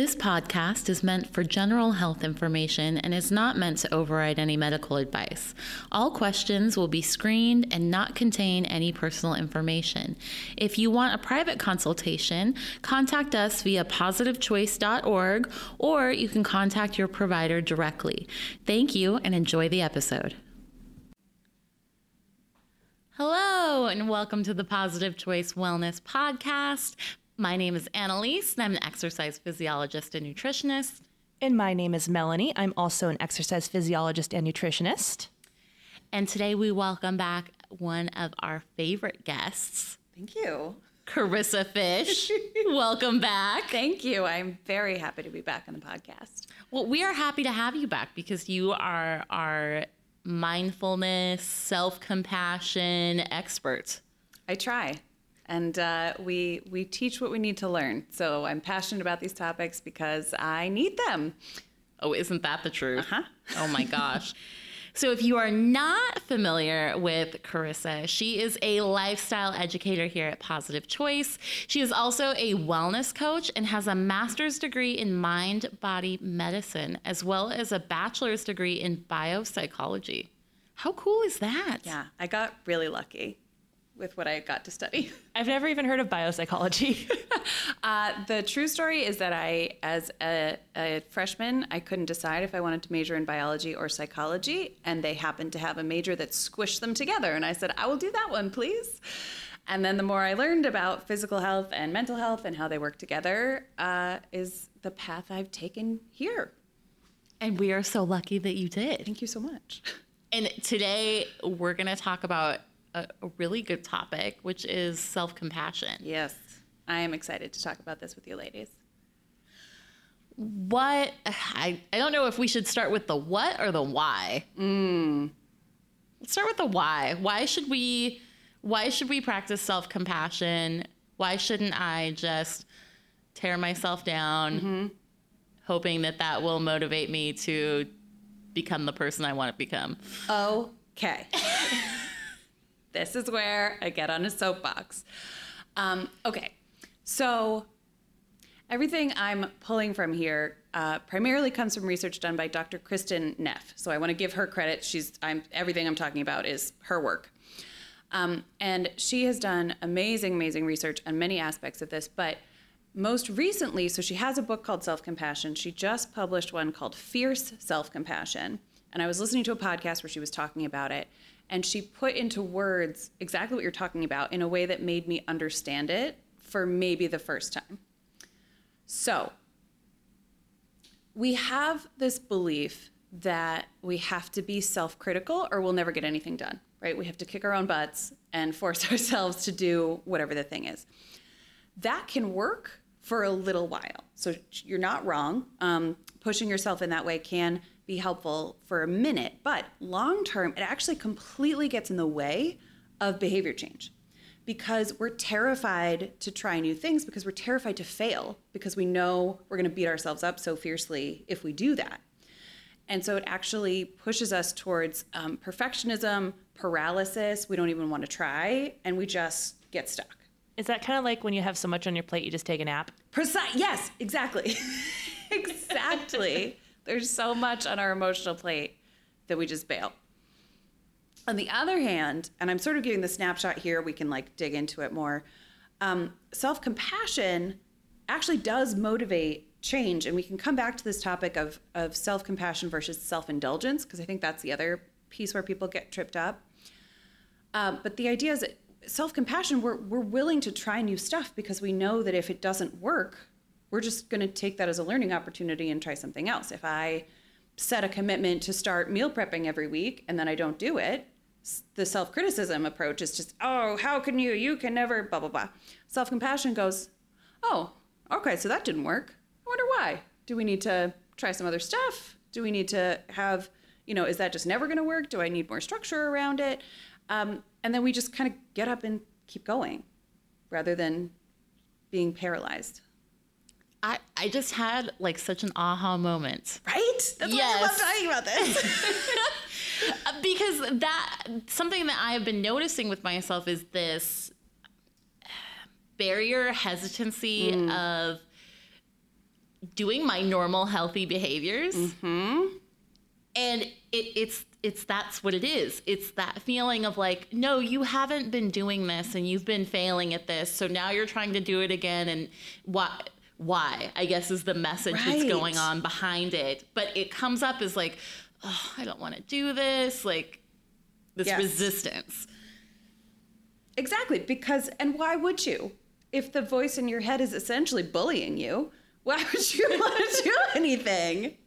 This podcast is meant for general health information and is not meant to override any medical advice. All questions will be screened and not contain any personal information. If you want a private consultation, contact us via positivechoice.org or you can contact your provider directly. Thank you and enjoy the episode. Hello, and welcome to the Positive Choice Wellness Podcast. My name is Annalise, and I'm an exercise physiologist and nutritionist. And my name is Melanie. I'm also an exercise physiologist and nutritionist. And today we welcome back one of our favorite guests, Thank you. Carissa Fish. welcome back. Thank you. I'm very happy to be back on the podcast. Well, we are happy to have you back because you are our mindfulness, self compassion expert. I try. And uh, we we teach what we need to learn. So I'm passionate about these topics because I need them. Oh, isn't that the truth? Uh-huh. Oh my gosh. So, if you are not familiar with Carissa, she is a lifestyle educator here at Positive Choice. She is also a wellness coach and has a master's degree in mind body medicine, as well as a bachelor's degree in biopsychology. How cool is that? Yeah, I got really lucky with what I got to study. I've never even heard of biopsychology. Uh, the true story is that I, as a, a freshman, I couldn't decide if I wanted to major in biology or psychology, and they happened to have a major that squished them together. And I said, I will do that one, please. And then the more I learned about physical health and mental health and how they work together, uh, is the path I've taken here. And we are so lucky that you did. Thank you so much. And today we're going to talk about a, a really good topic, which is self compassion. Yes, I am excited to talk about this with you ladies. What I, I don't know if we should start with the what or the why. Mm. Let's start with the why. Why should we why should we practice self-compassion? Why shouldn't I just tear myself down Mm-hmm. hoping that that will motivate me to become the person I want to become? Okay. this is where I get on a soapbox. Um, okay, so everything I'm pulling from here uh, primarily comes from research done by Dr. Kristin Neff. So I want to give her credit. She's I'm everything I'm talking about is her work. Um, and she has done amazing, amazing research on many aspects of this. But most recently, so she has a book called Self Compassion. She just published one called Fierce Self Compassion. And I was listening to a podcast where she was talking about it. And she put into words exactly what you're talking about in a way that made me understand it for maybe the first time. So, we have this belief that we have to be self critical or we'll never get anything done, right? We have to kick our own butts and force ourselves to do whatever the thing is. That can work for a little while. So you're not wrong. Um, pushing yourself in that way can be helpful for a minute, but long term, it actually completely gets in the way of behavior change because we're terrified to try new things because we're terrified to fail because we know we're going to beat ourselves up so fiercely if we do that. And so it actually pushes us towards um, perfectionism, paralysis. We don't even want to try, and we just get stuck. Is that kind of like when you have so much on your plate, you just take a nap? Precise. Yes, exactly. exactly. There's so much on our emotional plate that we just bail. On the other hand, and I'm sort of giving the snapshot here, we can like dig into it more. Um, Self compassion actually does motivate change, and we can come back to this topic of of self compassion versus self indulgence because I think that's the other piece where people get tripped up. Uh, but the idea is that self compassion, we're we're willing to try new stuff because we know that if it doesn't work, we're just going to take that as a learning opportunity and try something else. If I set a commitment to start meal prepping every week and then I don't do it, the self criticism approach is just, oh, how can you? You can never, blah, blah, blah. Self compassion goes, oh, okay, so that didn't work. I wonder why. Do we need to try some other stuff? Do we need to have, you know, is that just never going to work? Do I need more structure around it? Um, and then we just kind of get up and keep going rather than being paralyzed. I, I just had like such an aha moment. Right? That's why I love talking about this. because that something that I have been noticing with myself is this barrier hesitancy of doing my normal healthy behaviors. Mm-hmm. And it, it's it's that's what it is. It's that feeling of like, no, you haven't been doing this and you've been failing at this. So now you're trying to do it again and why why, I guess is the message that's going on behind it. But it comes up as like, oh, I don't want to do this, like this Yes. resistance. Exactly, because and why would you? If the voice in your head is essentially bullying you, why would you want to do anything?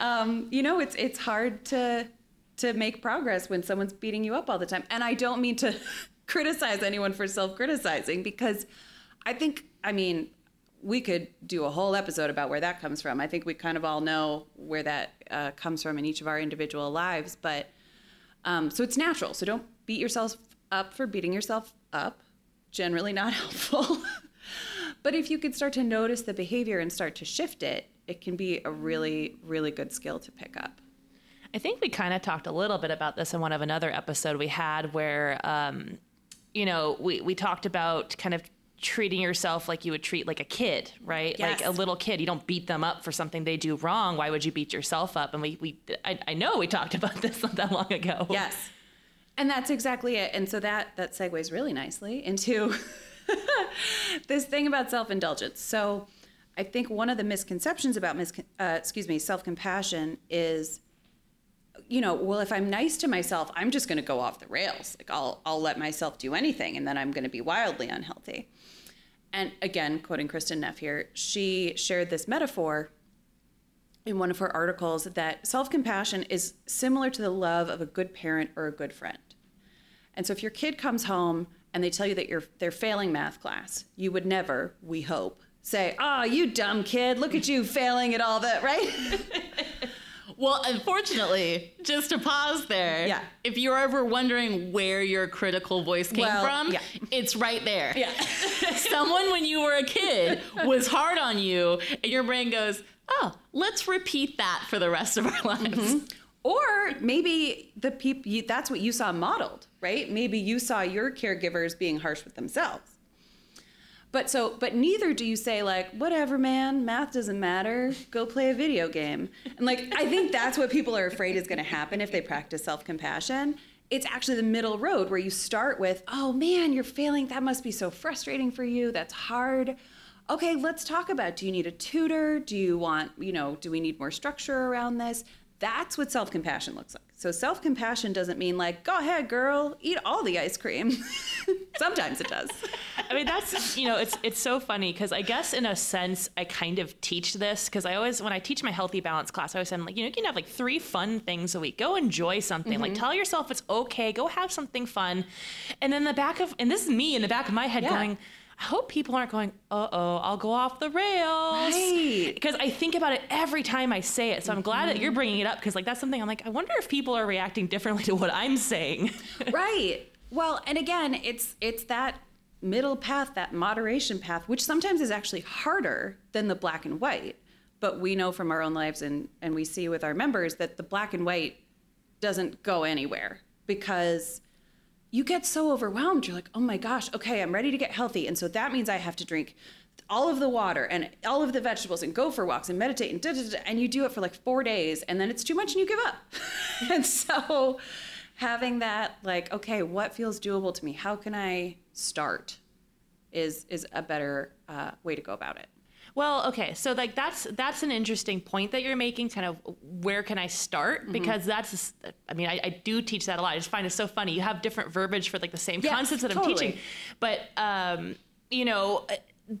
Um, you know, it's it's hard to to make progress when someone's beating you up all the time. And I don't mean to criticize anyone for self-criticizing because I think I mean we could do a whole episode about where that comes from. I think we kind of all know where that uh, comes from in each of our individual lives, but um, so it's natural. So don't beat yourself up for beating yourself up. Generally not helpful. but if you could start to notice the behavior and start to shift it, it can be a really, really good skill to pick up. I think we kind of talked a little bit about this in one of another episode we had where, um, you know, we, we talked about kind of treating yourself like you would treat like a kid, right? Yes. Like a little kid, you don't beat them up for something they do wrong. Why would you beat yourself up? And we, we I, I know we talked about this not that long ago. Yes. And that's exactly it. And so that that segues really nicely into this thing about self-indulgence. So I think one of the misconceptions about mis- uh, excuse me, self-compassion is you know, well if I'm nice to myself, I'm just going to go off the rails. Like I'll I'll let myself do anything and then I'm going to be wildly unhealthy. And again, quoting Kristin Neff here, she shared this metaphor in one of her articles that self compassion is similar to the love of a good parent or a good friend. And so if your kid comes home and they tell you that you're they're failing math class, you would never, we hope, say, "Oh, you dumb kid, look at you failing at all that," right? Well, uh, unfortunately, just to pause there, Yeah. if you're ever wondering where your critical voice came Well, from, yeah. it's right there. yeah. Someone, when you were a kid, was hard on you, and your brain goes, oh, let's repeat that for the rest of our mm-hmm. lives. Or maybe the people that's what you saw modeled, right? Maybe you saw your caregivers being harsh with themselves. But so, but neither do you say like, whatever, man, math doesn't matter. Go play a video game. And like, I think that's what people are afraid is going to happen if they practice self-compassion. It's actually the middle road where you start with, oh man, you're failing. That must be so frustrating for you. That's hard. Okay, let's talk about do you need a tutor? Do you want, you know, do we need more structure around this? That's what self compassion looks like. So, self compassion doesn't mean like, go ahead, girl, eat all the ice cream. Sometimes it does. I mean, that's you know, it's it's so funny because I guess in a sense I kind of teach this because I always when I teach my healthy balance class, I always say like you know you can have like three fun things a week. Go enjoy something. Like mm-hmm. tell yourself it's okay. Go have something fun. And in the back of and this is me in the back of my head Yeah. going. I hope people aren't going, uh oh, I'll go off the rails. Right. Because I think about it every time I say it. So I'm glad that you're bringing it up because, like, that's something I'm like, I wonder if people are reacting differently to what I'm saying. right. Well, and again, it's it's that middle path, that moderation path, which sometimes is actually harder than the black and white. But we know from our own lives and, and we see with our members that the black and white doesn't go anywhere because you get so overwhelmed. You're like, oh my gosh, okay, I'm ready to get healthy. And so that means I have to drink all of the water and all of the vegetables and go for walks and meditate and da, da, da, and you do it for like four days and then it's too much and you give up. and so having that like, okay, what feels doable to me? How can I start is is a better uh, way to go about it. Well, okay, so like that's that's an interesting point that you're making. Kind of where can I start? Because that's, I mean, I, I do teach that a lot. I just find it so funny. You have different verbiage for like the same Yes, concepts that I'm teaching, but um, you know,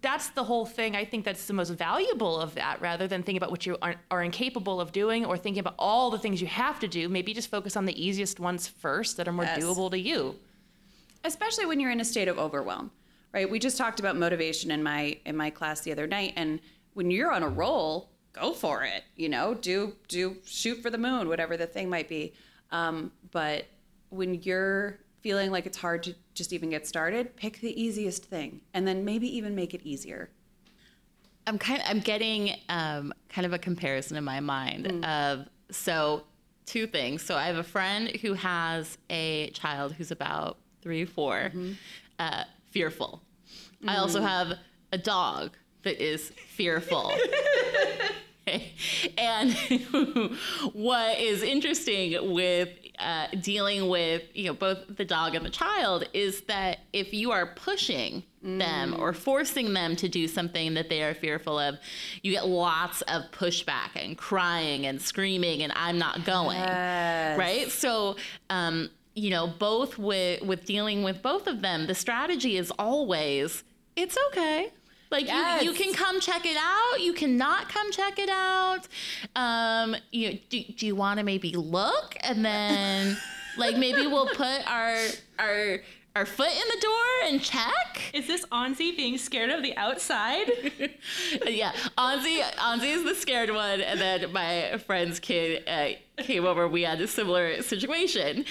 that's the whole thing. I think that's the most valuable of that, rather than thinking about what you are, are incapable of doing or thinking about all the things you have to do. Maybe just focus on the easiest ones first that are more Yes. doable to you. especially when you're in a state of overwhelm right? We just talked about motivation in my in my class the other night and when you're on a roll go for it you know? Do do shoot for the moon whatever the thing might be. Um, but when you're feeling like it's hard to just even get started pick the easiest thing and then maybe even make it easier. I'm kind of, I'm getting um, kind of a comparison in my mind of so two things. So I have a friend who has a child who's about three, 4 uh, fearful. I also have a dog that is fearful. and what is interesting with uh, dealing with you know both the dog and the child is that if you are pushing mm. them or forcing them to do something that they are fearful of, you get lots of pushback and crying and screaming and I'm not going. Yes. Right? So um, you know, both with with dealing with both of them, the strategy is always it's okay. Like yes. you, you can come check it out. You cannot come check it out. Um, you do, do you want to maybe look and then like maybe we'll put our our our foot in the door and check. Is this Anzi being scared of the outside? yeah, Anzi Anzi is the scared one, and then my friend's kid uh, came over. We had a similar situation,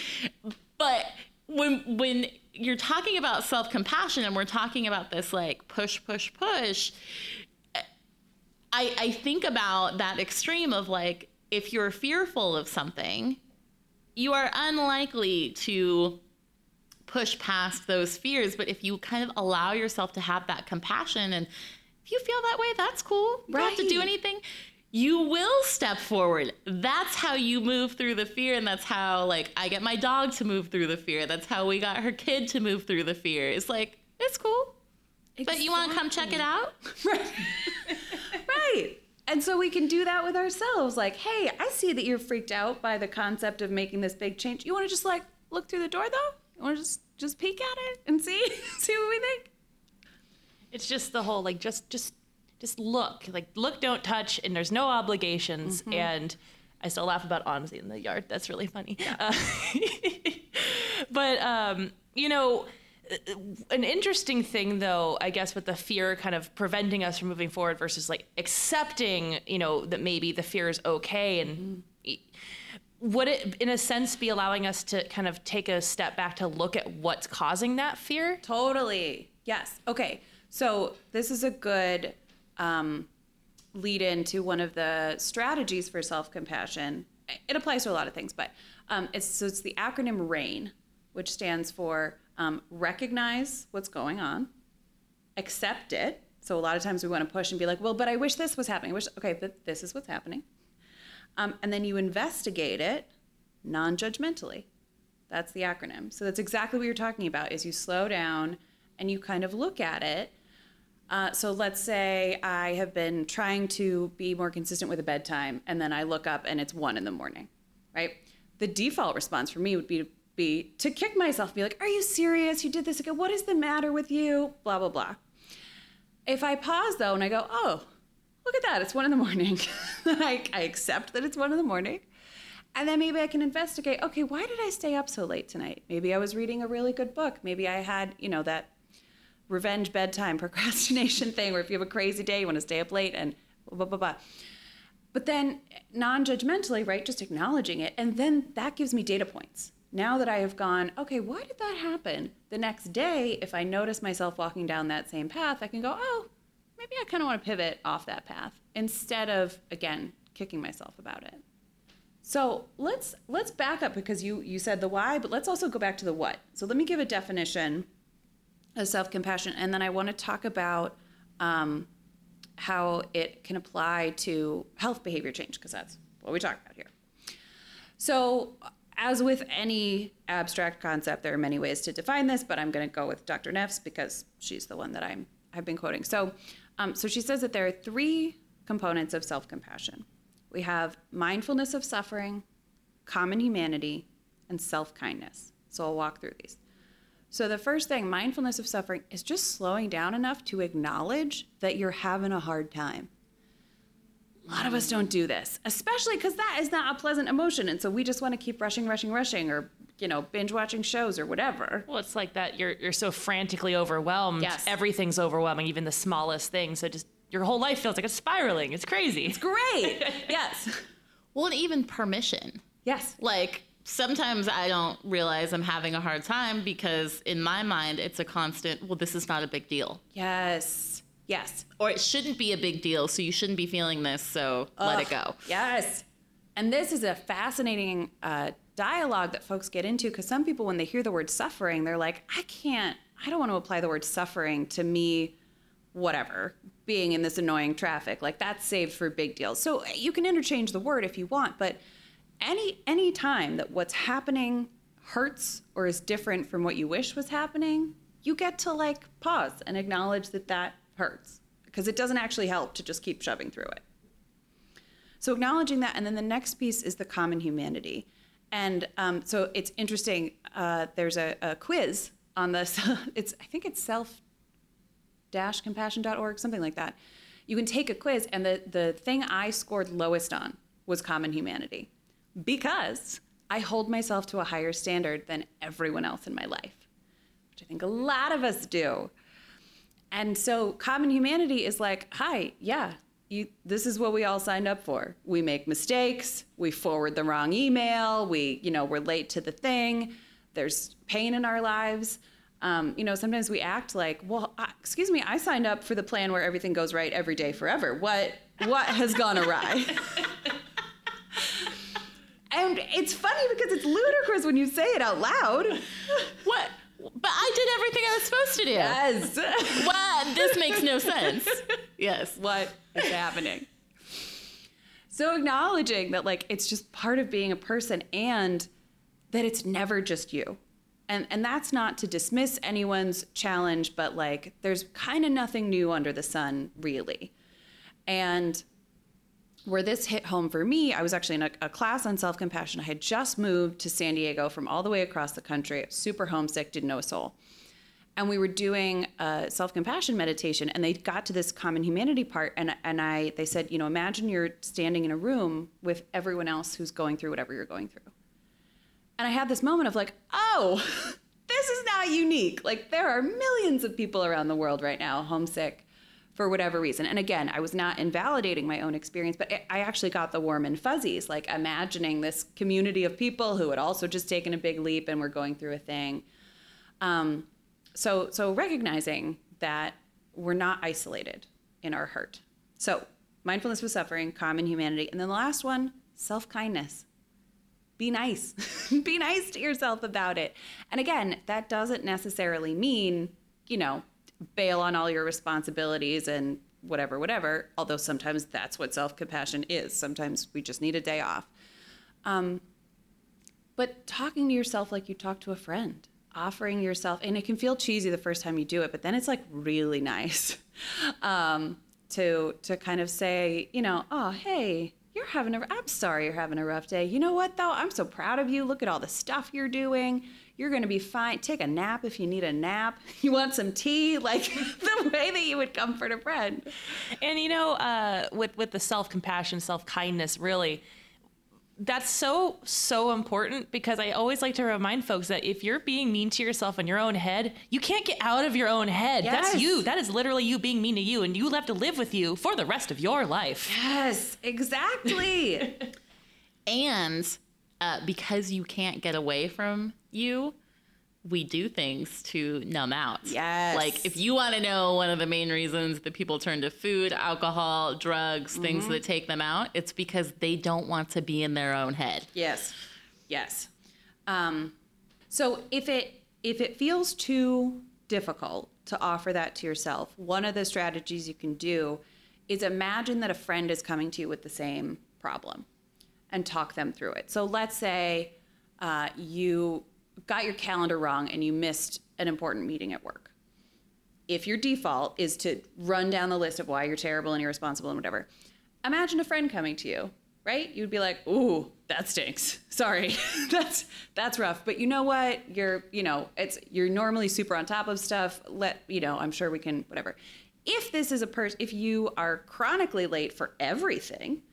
but when when you're talking about self compassion and we're talking about this like push, push, push, I, I think about that extreme of like, if you're fearful of something, you are unlikely to push past those fears. But if you kind of allow yourself to have that compassion and if you feel that way, that's cool. You right. don't have to do anything you will step forward. That's how you move through the fear. And that's how, like, I get my dog to move through the fear. That's how we got her kid to move through the fear. It's like, it's cool. Exactly. But you want to come check it out? right. right. And so we can do that with ourselves. Like, hey, I see that you're freaked out by the concept of making this big change. You want to just like look through the door though? You want to just just peek at it and see see what we think? It's just the whole like just just just look, like look, don't touch, and there's no obligations. Mm-hmm. And I still laugh about Anzi in the yard. That's really funny. Yeah. Uh, but um, you know, an interesting thing though, I guess, with the fear kind of preventing us from moving forward versus like accepting, you know, that maybe the fear is okay and. Mm-hmm. Would it, in a sense, be allowing us to kind of take a step back to look at what's causing that fear? Totally. Yes. Okay. So, this is a good um, lead into one of the strategies for self compassion. It applies to a lot of things, but um, it's so it's the acronym RAIN, which stands for um, recognize what's going on, accept it. So a lot of times we want to push and be like, well, but I wish this was happening. I wish okay, but this is what's happening, um, and then you investigate it non-judgmentally. That's the acronym. So that's exactly what you're talking about. Is you slow down and you kind of look at it uh, so let's say I have been trying to be more consistent with a bedtime, and then I look up and it's one in the morning, right? The default response for me would be to be to kick myself, be like, "Are you serious? You did this again? What is the matter with you?" Blah blah blah. If I pause though and I go, "Oh, look at that! It's one in the morning," I, I accept that it's one in the morning. And then maybe I can investigate, okay, why did I stay up so late tonight? Maybe I was reading a really good book. Maybe I had, you know, that revenge bedtime procrastination thing where if you have a crazy day, you want to stay up late and blah, blah, blah. But then non judgmentally, right, just acknowledging it. And then that gives me data points. Now that I have gone, okay, why did that happen? The next day, if I notice myself walking down that same path, I can go, oh, maybe I kind of want to pivot off that path instead of, again, kicking myself about it. So let's let's back up because you you said the why, but let's also go back to the what. So let me give a definition of self compassion. And then I want to talk about um, how it can apply to health behavior change, because that's what we talk about here. So, as with any abstract concept, there are many ways to define this, but I'm going to go with Dr. Neff's because she's the one that I'm I've been quoting. So, um, so she says that there are three components of self compassion. We have mindfulness of suffering, common humanity, and self kindness. So I'll walk through these. So, the first thing, mindfulness of suffering, is just slowing down enough to acknowledge that you're having a hard time. A lot of us don't do this, especially because that is not a pleasant emotion. And so we just want to keep rushing, rushing, rushing, or, you know, binge watching shows or whatever. Well, it's like that you're, you're so frantically overwhelmed. Yes. Everything's overwhelming, even the smallest thing. So just your whole life feels like it's spiraling. It's crazy. It's great. yes. Well, and even permission. Yes. Like, sometimes I don't realize I'm having a hard time because in my mind it's a constant, well, this is not a big deal. Yes. Yes. Or it shouldn't be a big deal, so you shouldn't be feeling this, so Ugh, let it go. Yes. And this is a fascinating uh, dialogue that folks get into because some people, when they hear the word suffering, they're like, I can't, I don't want to apply the word suffering to me whatever, being in this annoying traffic. Like that's saved for big deals. So eh, you can interchange the word if you want, but any any time that what's happening hurts or is different from what you wish was happening, you get to like pause and acknowledge that that hurts because it doesn't actually help to just keep shoving through it. So acknowledging that, and then the next piece is the common humanity. And um, so it's interesting. Uh, there's a, a, quiz on this. It's I think it's self compassion.org, something like that. You can take a quiz, and the the thing I scored lowest on was common humanity because I hold myself to a higher standard than everyone else in my life, which I think a lot of us do. And so common humanity is like, hi, yeah, you, this is what we all signed up for. We make mistakes, we forward the wrong email, we, you know, we're late to the thing. There's pain in our lives. Um, you know, sometimes we act like, well, uh, excuse me, I signed up for the plan where everything goes right every day forever. What what has gone awry? and it's funny because it's ludicrous when you say it out loud. What? But I did everything I was supposed to do. Yes. what? This makes no sense. Yes. What is happening? So acknowledging that like it's just part of being a person and that it's never just you. And and that's not to dismiss anyone's challenge, but like there's kind of nothing new under the sun really. And where this hit home for me, I was actually in a, a class on self compassion. I had just moved to San Diego from all the way across the country, super homesick, didn't know a soul. And we were doing a self compassion meditation, and they got to this common humanity part, and and I they said, you know, imagine you're standing in a room with everyone else who's going through whatever you're going through. And I had this moment of like, oh, this is not unique. Like there are millions of people around the world right now homesick for whatever reason. And again, I was not invalidating my own experience, but I actually got the warm and fuzzies, like imagining this community of people who had also just taken a big leap and were going through a thing. Um, so, so recognizing that we're not isolated in our hurt. So, mindfulness with suffering, common humanity, and then the last one, self kindness. Be nice. Be nice to yourself about it. And again, that doesn't necessarily mean, you know, bail on all your responsibilities and whatever, whatever. Although sometimes that's what self compassion is. Sometimes we just need a day off. Um, but talking to yourself like you talk to a friend, offering yourself, and it can feel cheesy the first time you do it, but then it's like really nice um, to to kind of say, you know, oh hey, you're having a. I'm sorry you're having a rough day. You know what though? I'm so proud of you. Look at all the stuff you're doing you're going to be fine. Take a nap if you need a nap. You want some tea, like the way that you would comfort a friend. And you know, uh, with with the self compassion, self kindness, really, that's so so important because I always like to remind folks that if you're being mean to yourself in your own head, you can't get out of your own head. Yes. That's you. That is literally you being mean to you, and you will have to live with you for the rest of your life. Yes, exactly. and uh, because you can't get away from you, we do things to numb out. Yes. Like if you want to know one of the main reasons that people turn to food, alcohol, drugs, mm-hmm. things that take them out, it's because they don't want to be in their own head. Yes. Yes. Um, so if it if it feels too difficult to offer that to yourself, one of the strategies you can do is imagine that a friend is coming to you with the same problem and talk them through it. So let's say uh, you got your calendar wrong and you missed an important meeting at work. If your default is to run down the list of why you're terrible and irresponsible and whatever, imagine a friend coming to you, right? You'd be like, "Ooh, that stinks. Sorry, that's that's rough." But you know what? You're, you know, it's you're normally super on top of stuff. Let you know. I'm sure we can whatever. If this is a person, if you are chronically late for everything,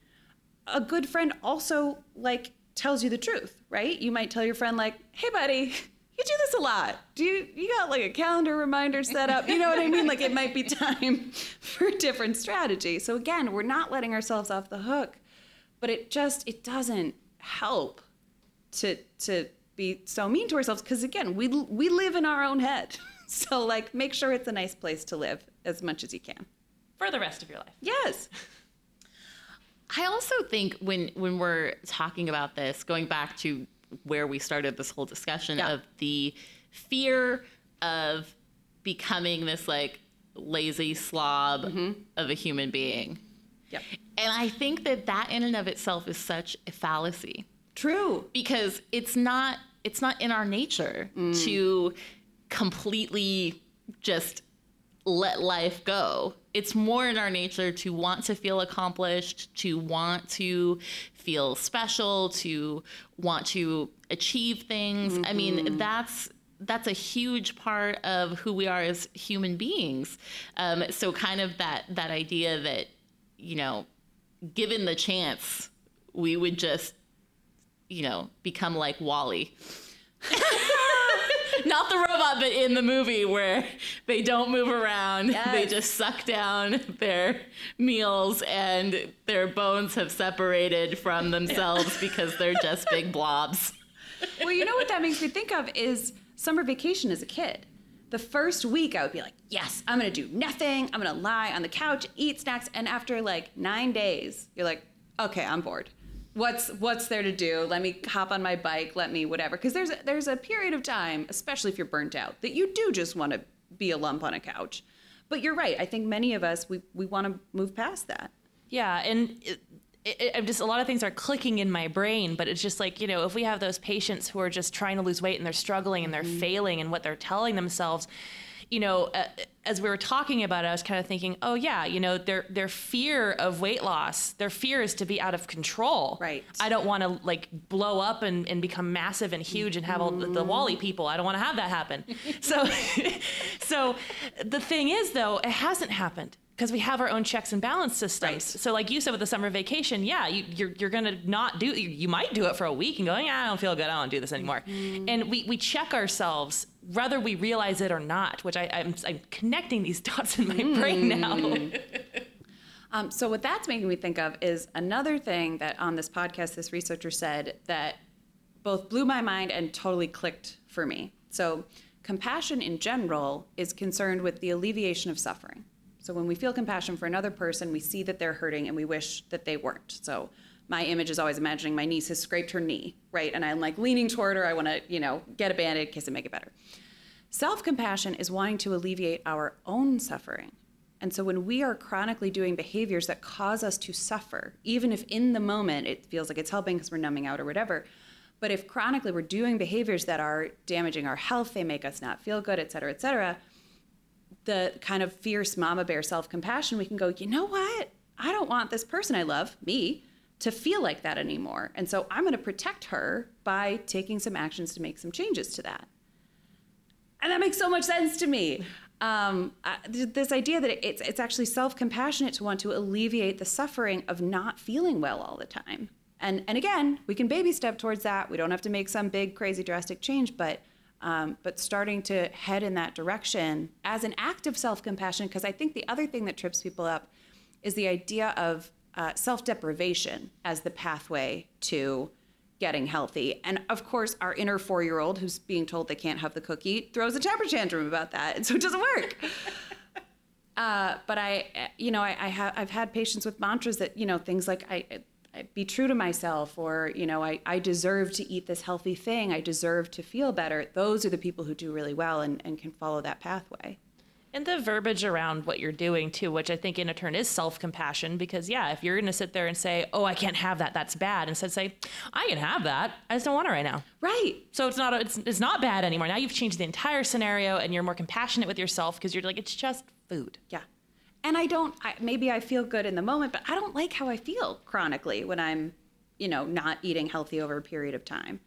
a good friend also like tells you the truth, right? You might tell your friend like, "Hey, buddy, you do this a lot. Do you you got like a calendar reminder set up? You know what I mean? Like it might be time for a different strategy." So again, we're not letting ourselves off the hook, but it just it doesn't help to to be so mean to ourselves because again, we we live in our own head. So like make sure it's a nice place to live as much as you can for the rest of your life. Yes. I also think when when we're talking about this, going back to where we started this whole discussion yeah. of the fear of becoming this like lazy slob mm-hmm. of a human being. Yep. And I think that that in and of itself is such a fallacy True. because it's not it's not in our nature mm. to completely just let life go. It's more in our nature to want to feel accomplished, to want to feel special, to want to achieve things. I mean, that's that's a huge part of who we are as human beings. Um, so, kind of that that idea that you know, given the chance, we would just you know become like WALL-E. Not the robot, but in the movie where they don't move around. They just suck down their meals and their bones have separated from themselves because they're just big blobs. Well, you know what that makes me think of is summer vacation as a kid. The first week, I would be like, yes, I'm gonna do nothing. I'm gonna lie on the couch, eat snacks. And after like nine days, you're like, okay, I'm bored. What's what's there to do? Let me hop on my bike. Let me whatever. Because there's a, there's a period of time, especially if you're burnt out, that you do just want to be a lump on a couch. But you're right. I think many of us we we want to move past that. Yeah, and it, it, it just a lot of things are clicking in my brain, but it's just like you know, if we have those patients who are just trying to lose weight and they're struggling and they're mm-hmm. failing and what they're telling themselves, you know, uh, as we were talking about it, I was kind of thinking, oh yeah, you know, their their fear of weight loss, their fear is to be out of control. Right. I don't want to like blow up and, and become massive and huge and have all the, the WALL-E people. I don't want to have that happen. so, so the thing is though, it hasn't happened because we have our own checks and balance systems. Right. So, like you said with the summer vacation, yeah, you, you're you're gonna not do. You, you might do it for a week and going, ah, I don't feel good. I don't do this anymore. And we we check ourselves whether we realize it or not. Which I, I'm I'm connecting these dots in my brain now. Um, so what that's making me think of is another thing that on this podcast, this researcher said that both blew my mind and totally clicked for me. So compassion in general is concerned with the alleviation of suffering. So when we feel compassion for another person, we see that they're hurting and we wish that they weren't. So my image is always imagining my niece has scraped her knee, right? And I'm like leaning toward her. I want to, you know, get a band-aid, kiss it, make it better. Self compassion is wanting to alleviate our own suffering. And so when we are chronically doing behaviors that cause us to suffer, even if in the moment it feels like it's helping because we're numbing out or whatever, but if chronically we're doing behaviors that are damaging our health, they make us not feel good, et cetera, et cetera, the kind of fierce mama bear self compassion, we can go, you know what? I don't want this person I love, me, to feel like that anymore. And so I'm going to protect her by taking some actions to make some changes to that and that makes so much sense to me. Um, th- this idea that it's it's actually self compassionate to want to alleviate the suffering of not feeling well all the time. And and again, we can baby step towards that. We don't have to make some big crazy drastic change, but um, but starting to head in that direction as an act of self compassion. Because I think the other thing that trips people up is the idea of uh, self deprivation as the pathway to getting healthy. And of course, our inner four year old who's being told they can't have the cookie throws a temper tantrum about that. And so it doesn't work. uh, but I, you know, I, I have, I've had patients with mantras that, you know, things like I, I be true to myself or, you know, I, I deserve to eat this healthy thing. I deserve to feel better. Those are the people who do really well and, and can follow that pathway. And the verbiage around what you're doing too, which I think in a turn is self-compassion, because yeah, if you're gonna sit there and say, "Oh, I can't have that. That's bad," instead say, "I can have that. I just don't want it right now." Right. So it's not it's, it's not bad anymore. Now you've changed the entire scenario, and you're more compassionate with yourself because you're like, it's just food. Yeah. And I don't, I, maybe I feel good in the moment, but I don't like how I feel chronically when I'm, you know, not eating healthy over a period of time.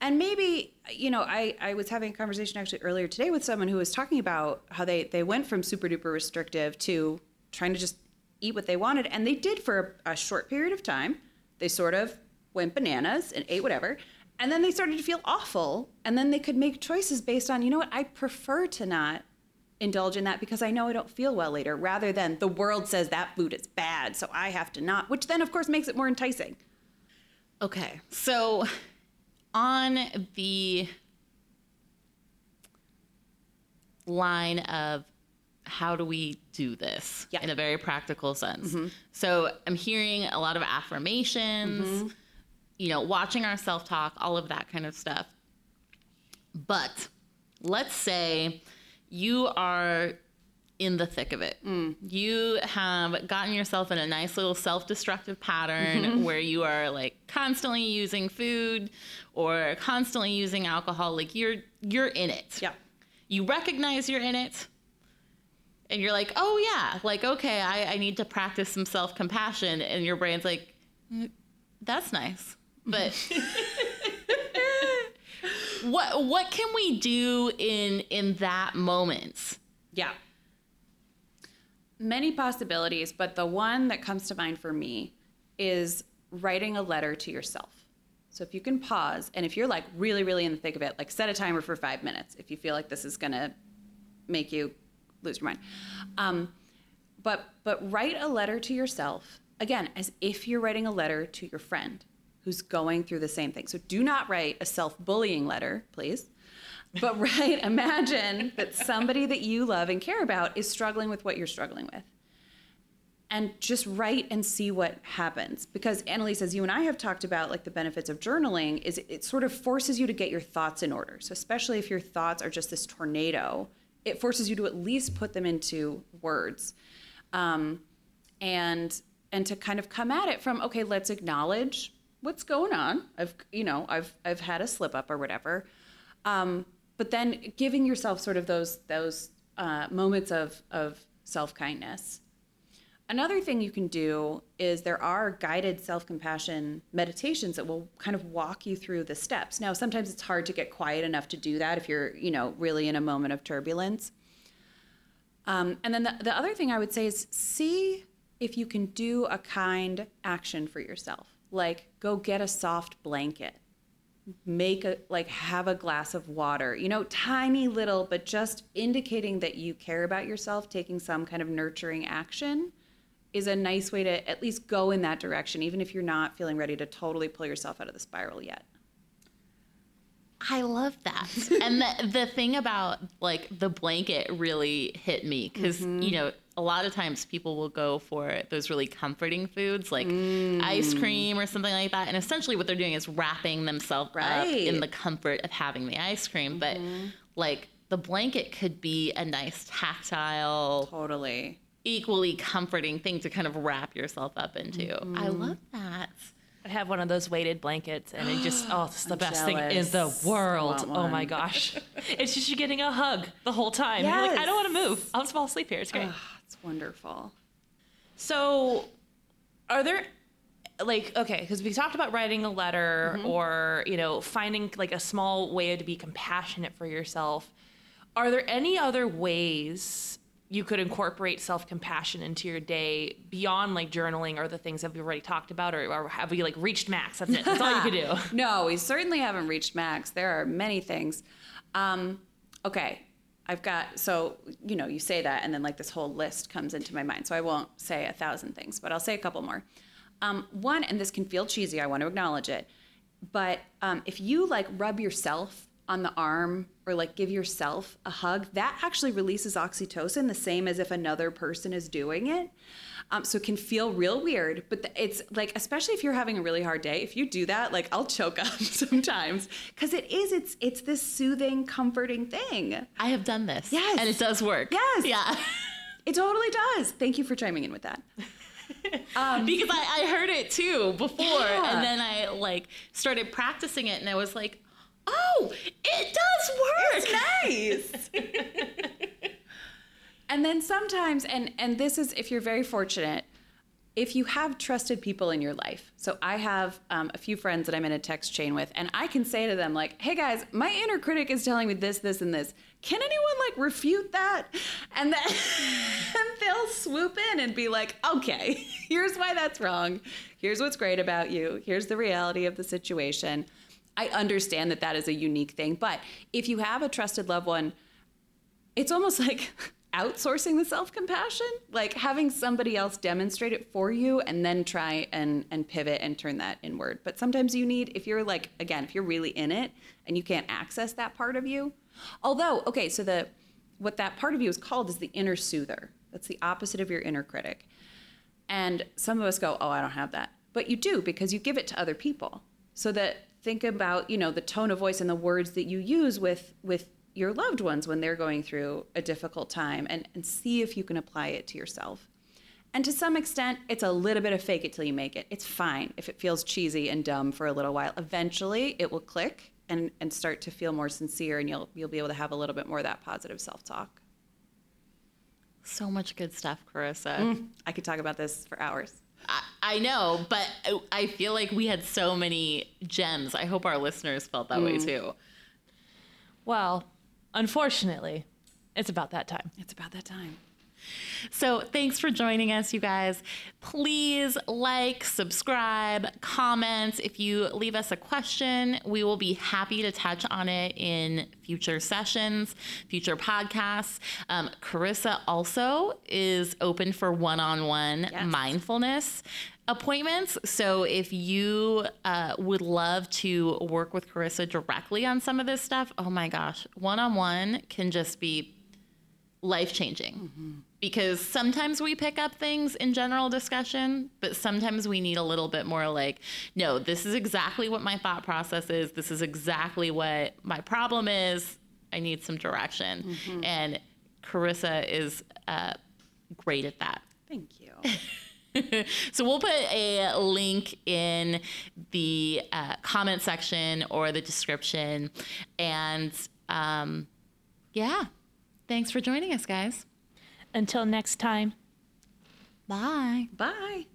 And maybe, you know, I, I was having a conversation actually earlier today with someone who was talking about how they, they went from super duper restrictive to trying to just eat what they wanted. And they did for a, a short period of time. They sort of went bananas and ate whatever. And then they started to feel awful. And then they could make choices based on, you know what, I prefer to not indulge in that because I know I don't feel well later, rather than the world says that food is bad, so I have to not, which then, of course, makes it more enticing. Okay, so on the line of how do we do this Yeah. in a very practical sense. Mm-hmm. So I'm hearing a lot of affirmations, mm-hmm. you know, watching our self talk, all of that kind of stuff. But let's say you are in the thick of it. You have gotten yourself in a nice little self destructive pattern where you are like constantly using food or constantly using alcohol. Like you're you're in it. Yeah. You recognize you're in it. And you're like, oh yeah, like okay, I, I need to practice some self compassion. And your brain's like, "Mm, that's nice. But what what can we do in in that moment? Yeah. Many possibilities, but the one that comes to mind for me is writing a letter to yourself. So if you can pause, and if you're like really, really in the thick of it, like set a timer for five minutes if you feel like this is gonna make you lose your mind. Um, but but write a letter to yourself again as if you're writing a letter to your friend who's going through the same thing. So do not write a self-bullying letter, please. But right, imagine that somebody that you love and care about is struggling with what you're struggling with. And just write and see what happens. Because Annalise, as you and I have talked about, like the benefits of journaling, is it, sort of forces you to get your thoughts in order. So especially if your thoughts are just this tornado, it forces you to at least put them into words. Um, and and to kind of come at it from, okay, let's acknowledge what's going on. I've you know, I've I've had a slip up or whatever. Um, but then giving yourself sort of those those uh, moments of of self kindness. Another thing you can do is there are guided self compassion meditations that will kind of walk you through the steps. Now, sometimes it's hard to get quiet enough to do that if you're you know really in a moment of turbulence. Um, and then the, the other thing I would say is see if you can do a kind action for yourself, like go get a soft blanket make a like have a glass of water you know tiny little but just indicating that you care about yourself taking some kind of nurturing action is a nice way to at least go in that direction even if you're not feeling ready to totally pull yourself out of the spiral yet I love that. and the the thing about like the blanket really hit me because mm-hmm. you know a lot of times people will go for those really comforting foods like ice cream or something like that, and essentially what they're doing is wrapping themselves up in the comfort of having the ice cream. But like the blanket could be a nice tactile, totally equally comforting thing to kind of wrap yourself up into. I love that. I have one of those weighted blankets, and it just, oh, it's the I'm best thing in the world. Oh my gosh. it's just you getting a hug the whole time. You're like, I don't want to move. I'll just fall asleep here. It's great. It's wonderful So, are there like okay, because we talked about writing a letter or you know finding like a small way to be compassionate for yourself. Are there any other ways you could incorporate self compassion into your day beyond like journaling or the things that we've already talked about, or, or have we like reached max? That's it. That's all you could do. no, we certainly haven't reached max. There are many things. Um, okay, I've got, so, you know, you say that, and then like this whole list comes into my mind. So I won't say a thousand things, but I'll say a couple more. Um, one, and this can feel cheesy, I want to acknowledge it, but um, if you like rub yourself on the arm or like give yourself a hug, that actually releases oxytocin the same as if another person is doing it. Um, so it can feel real weird, but th- it's like, especially if you're having a really hard day, if you do that, like I'll choke up sometimes because it is, it's, it's this soothing, comforting thing. I have done this. Yes. And it does work. Yes. Yeah. It totally does. Thank you for chiming in with that. because I, I heard it too before Yeah. and then i like started practicing it and i was like oh it does work nice. and then sometimes, and and this is if you're very fortunate, if you have trusted people in your life. So I have um, a few friends that I'm in a text chain with, and I can say to them like, "Hey guys, my inner critic is telling me this, this, and this. Can anyone like refute that?" And then and they'll swoop in and be like, "Okay, here's why that's wrong. Here's what's great about you. Here's the reality of the situation." I understand that that is a unique thing, but if you have a trusted loved one, it's almost like outsourcing the self-compassion, like having somebody else demonstrate it for you and then try and and pivot and turn that inward. But sometimes you need if you're like again, if you're really in it and you can't access that part of you. Although, okay, so the what that part of you is called is the inner soother. That's the opposite of your inner critic. And some of us go, "Oh, I don't have that." But you do because you give it to other people. So that think about, you know, the tone of voice and the words that you use with with your loved ones when they're going through a difficult time and, and see if you can apply it to yourself. And to some extent, it's a little bit of fake it till you make it. It's fine if it feels cheesy and dumb for a little while. Eventually, it will click and, and start to feel more sincere, and you'll, you'll be able to have a little bit more of that positive self talk. So much good stuff, Carissa. Mm, I could talk about this for hours. I, I know, but I feel like we had so many gems. I hope our listeners felt that way too. Well, unfortunately, it's about that time. It's about that time. So, thanks for joining us, you guys. Please like, subscribe, comment. If you leave us a question, we will be happy to touch on it in future sessions, future podcasts. Um, Carissa also is open for one on one mindfulness appointments. So if you uh, would love to work with Carissa directly on some of this stuff, oh my gosh, one on one can just be life changing. Because sometimes we pick up things in general discussion, but sometimes we need a little bit more like, no, this is exactly what my thought process is. This is exactly what my problem is. I need some direction. And Carissa is uh, great at that. Thank you. so we'll put a link in the uh, comment section or the description. And um, yeah, thanks for joining us, guys. Until next time. Bye. Bye.